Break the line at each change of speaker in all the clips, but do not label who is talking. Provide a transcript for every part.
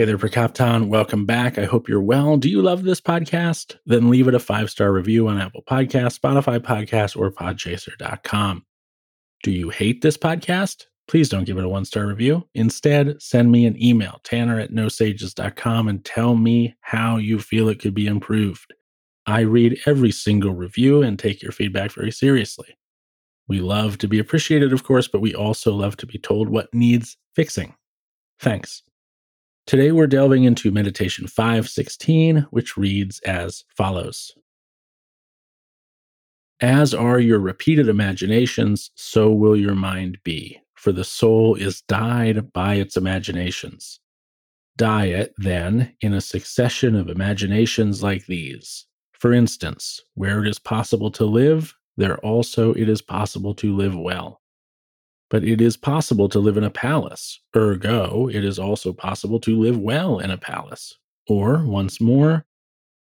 Hey there, Prokopton. Welcome back. I hope you're well. Do you love this podcast? Then leave it a five star review on Apple Podcasts, Spotify Podcasts, or Podchaser.com. Do you hate this podcast? Please don't give it a one star review. Instead, send me an email, tanner at nosages.com, and tell me how you feel it could be improved. I read every single review and take your feedback very seriously. We love to be appreciated, of course, but we also love to be told what needs fixing. Thanks. Today we're delving into Meditation 516, which reads as follows As are your repeated imaginations, so will your mind be, for the soul is dyed by its imaginations. Dye it, then, in a succession of imaginations like these for instance, where it is possible to live, there also it is possible to live well. But it is possible to live in a palace, ergo, it is also possible to live well in a palace. Or, once more,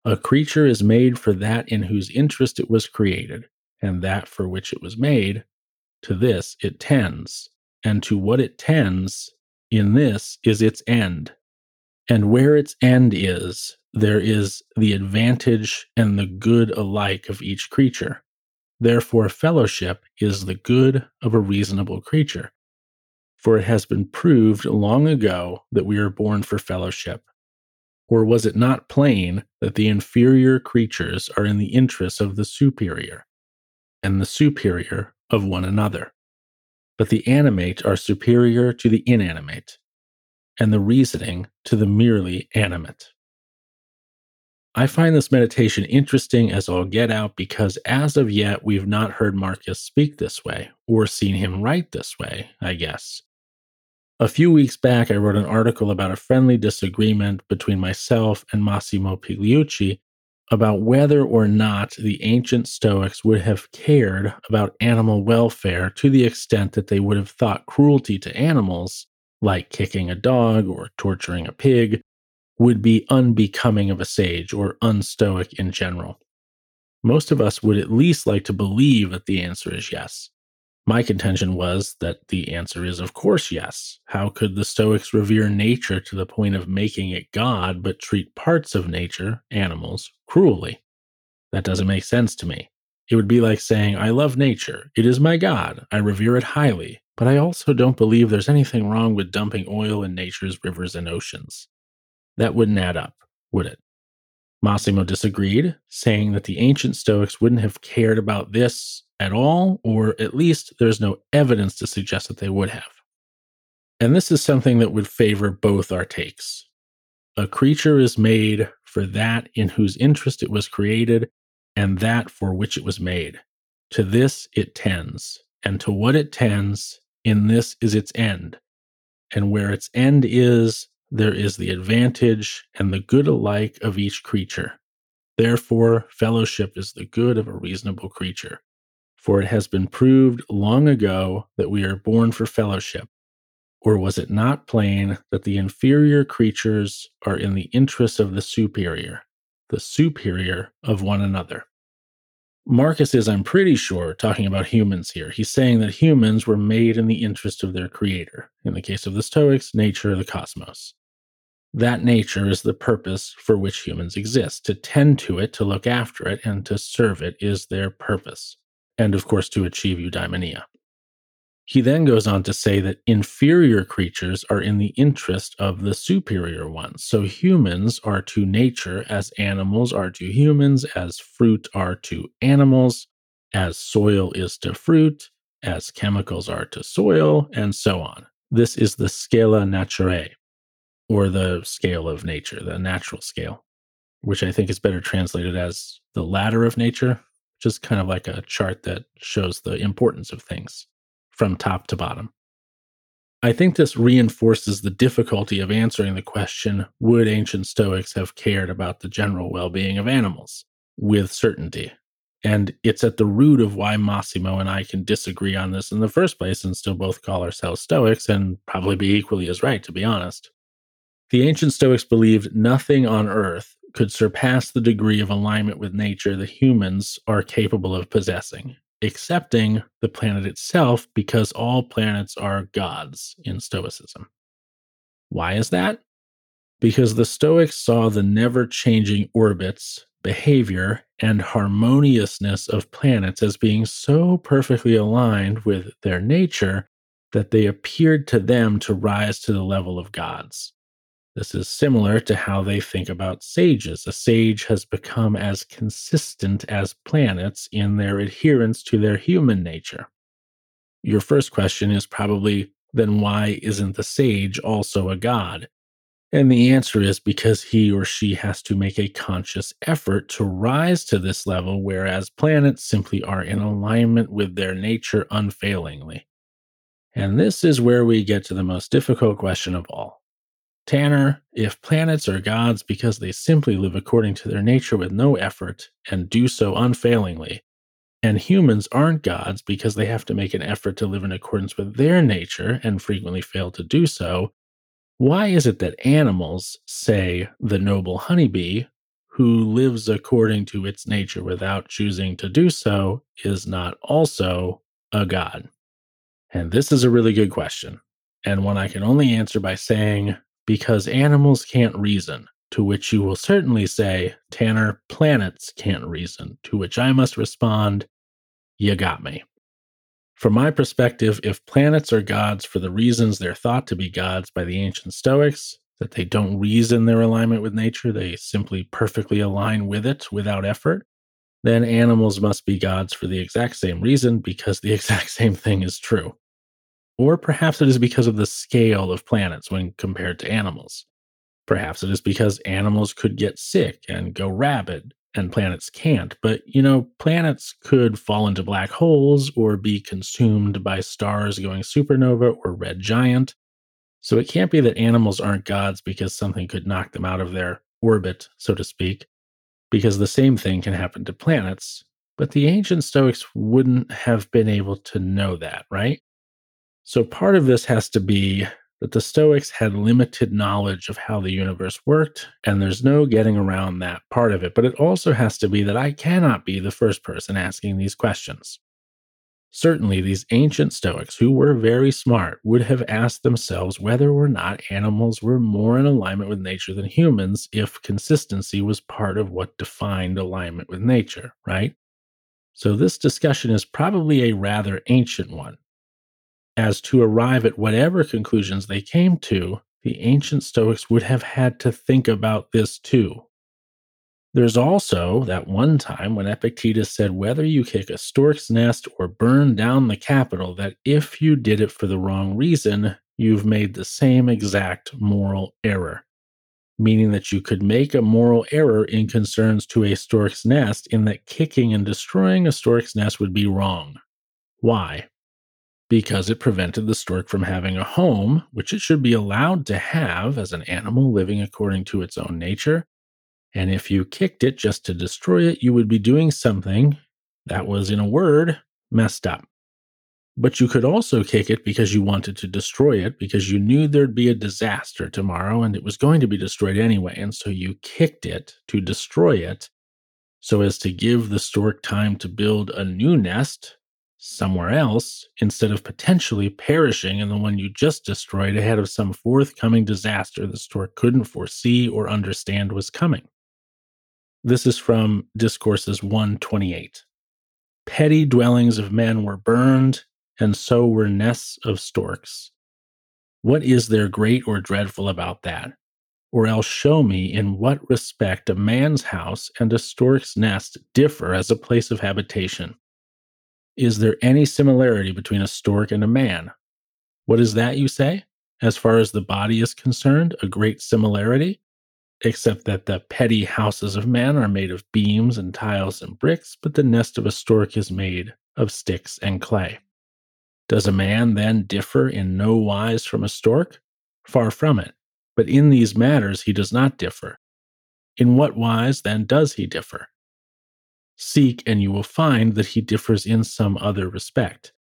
a creature is made for that in whose interest it was created, and that for which it was made, to this it tends, and to what it tends, in this is its end. And where its end is, there is the advantage and the good alike of each creature. Therefore, fellowship is the good of a reasonable creature. For it has been proved long ago that we are born for fellowship. Or was it not plain that the inferior creatures are in the interests of the superior, and the superior of one another? But the animate are superior to the inanimate, and the reasoning to the merely animate. I find this meditation interesting as all get out because as of yet, we've not heard Marcus speak this way or seen him write this way, I guess. A few weeks back, I wrote an article about a friendly disagreement between myself and Massimo Pigliucci about whether or not the ancient Stoics would have cared about animal welfare to the extent that they would have thought cruelty to animals, like kicking a dog or torturing a pig, would be unbecoming of a sage or unstoic in general? Most of us would at least like to believe that the answer is yes. My contention was that the answer is, of course, yes. How could the Stoics revere nature to the point of making it God, but treat parts of nature, animals, cruelly? That doesn't make sense to me. It would be like saying, I love nature. It is my God. I revere it highly. But I also don't believe there's anything wrong with dumping oil in nature's rivers and oceans. That wouldn't add up, would it? Massimo disagreed, saying that the ancient Stoics wouldn't have cared about this at all, or at least there's no evidence to suggest that they would have. And this is something that would favor both our takes. A creature is made for that in whose interest it was created, and that for which it was made. To this it tends, and to what it tends, in this is its end. And where its end is, there is the advantage and the good alike of each creature. Therefore, fellowship is the good of a reasonable creature. For it has been proved long ago that we are born for fellowship. Or was it not plain that the inferior creatures are in the interest of the superior, the superior of one another. Marcus is, I'm pretty sure, talking about humans here. He's saying that humans were made in the interest of their creator. In the case of the Stoics, nature, the cosmos. That nature is the purpose for which humans exist. To tend to it, to look after it, and to serve it is their purpose. And of course, to achieve eudaimonia. He then goes on to say that inferior creatures are in the interest of the superior ones. So humans are to nature as animals are to humans, as fruit are to animals, as soil is to fruit, as chemicals are to soil, and so on. This is the scala naturae, or the scale of nature, the natural scale, which I think is better translated as the ladder of nature, just kind of like a chart that shows the importance of things from top to bottom. I think this reinforces the difficulty of answering the question would ancient Stoics have cared about the general well being of animals with certainty? And it's at the root of why Massimo and I can disagree on this in the first place and still both call ourselves Stoics and probably be equally as right, to be honest. The ancient Stoics believed nothing on earth could surpass the degree of alignment with nature that humans are capable of possessing excepting the planet itself because all planets are gods in Stoicism. Why is that? Because the Stoics saw the never changing orbits, behavior, and harmoniousness of planets as being so perfectly aligned with their nature that they appeared to them to rise to the level of gods. This is similar to how they think about sages. A sage has become as consistent as planets in their adherence to their human nature. Your first question is probably then why isn't the sage also a god? And the answer is because he or she has to make a conscious effort to rise to this level, whereas planets simply are in alignment with their nature unfailingly. And this is where we get to the most difficult question of all Tanner, if planets are gods because they simply live according to their nature with no effort and do so unfailingly, and humans aren't gods because they have to make an effort to live in accordance with their nature and frequently fail to do so, why is it that animals, say the noble honeybee, who lives according to its nature without choosing to do so, is not also a god? And this is a really good question, and one I can only answer by saying because animals can't reason. To which you will certainly say, Tanner, planets can't reason. To which I must respond, You got me. From my perspective, if planets are gods for the reasons they're thought to be gods by the ancient Stoics, that they don't reason their alignment with nature, they simply perfectly align with it without effort, then animals must be gods for the exact same reason because the exact same thing is true. Or perhaps it is because of the scale of planets when compared to animals. Perhaps it is because animals could get sick and go rabid and planets can't. But, you know, planets could fall into black holes or be consumed by stars going supernova or red giant. So it can't be that animals aren't gods because something could knock them out of their orbit, so to speak, because the same thing can happen to planets. But the ancient Stoics wouldn't have been able to know that, right? So part of this has to be that the Stoics had limited knowledge of how the universe worked, and there's no getting around that part of it. But it also has to be that I cannot be the first person asking these questions. Certainly, these ancient Stoics, who were very smart, would have asked themselves whether or not animals were more in alignment with nature than humans if consistency was part of what defined alignment with nature, right? So, this discussion is probably a rather ancient one as to arrive at whatever conclusions they came to, the ancient Stoics would have had to think about this too. There's also that one time when Epictetus said whether you kick a stork's nest or burn down the Capitol, that if you did it for the wrong reason, you've made the same exact moral error. Meaning that you could make a moral error in concerns to a stork's nest, in that kicking and destroying a stork's nest would be wrong. Why? Because it prevented the stork from having a home, which it should be allowed to have as an animal living according to its own nature. And if you kicked it just to destroy it, you would be doing something that was, in a word, messed up. But you could also kick it because you wanted to destroy it, because you knew there'd be a disaster tomorrow and it was going to be destroyed anyway. And so you kicked it to destroy it so as to give the stork time to build a new nest somewhere else instead of potentially perishing in the one you just destroyed ahead of some forthcoming disaster the stork couldn't foresee or understand was coming. This is from Discourses 128. Petty dwellings of men were burned, and so were nests of storks. What is there great or dreadful about that? Or else show me in what respect a man's house and a stork's nest differ as a place of habitation. Is there any similarity between a stork and a man? What is that, you say? As far as the body is concerned, a great similarity? Except that the petty houses of man are made of beams and tiles and bricks, but the nest of a stork is made of sticks and clay. Does a man then differ in no wise from a stork? Far from it. But in these matters he does not differ. In what wise then does he differ? Seek, and you will find that he differs in some other respect.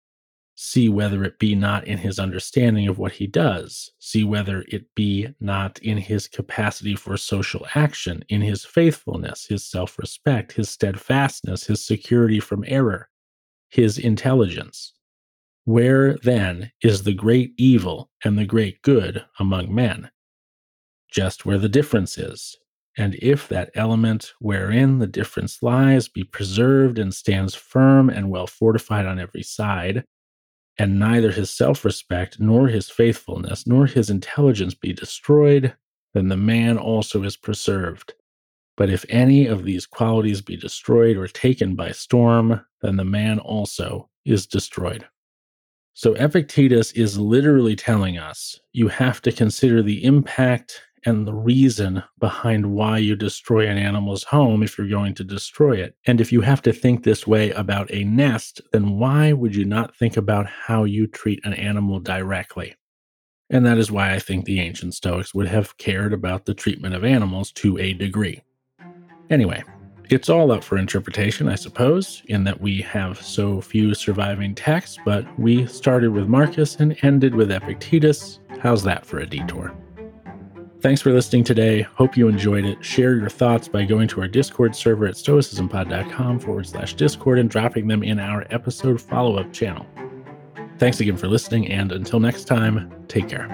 See whether it be not in his understanding of what he does. See whether it be not in his capacity for social action, in his faithfulness, his self respect, his steadfastness, his security from error, his intelligence. Where then is the great evil and the great good among men? Just where the difference is. And if that element wherein the difference lies be preserved and stands firm and well fortified on every side, and neither his self respect, nor his faithfulness, nor his intelligence be destroyed, then the man also is preserved. But if any of these qualities be destroyed or taken by storm, then the man also is destroyed. So Epictetus is literally telling us you have to consider the impact and the reason behind why you destroy an animal's home if you're going to destroy it. And if you have to think this way about a nest, then why would you not think about how you treat an animal directly? And that is why I think the ancient Stoics would have cared about the treatment of animals to a degree. Anyway, it's all up for interpretation, I suppose, in that we have so few surviving texts, but we started with Marcus and ended with Epictetus. How's that for a detour? Thanks for listening today. Hope you enjoyed it. Share your thoughts by going to our Discord server at stoicismpod.com forward slash Discord and dropping them in our episode follow up channel. Thanks again for listening, and until next time, take care.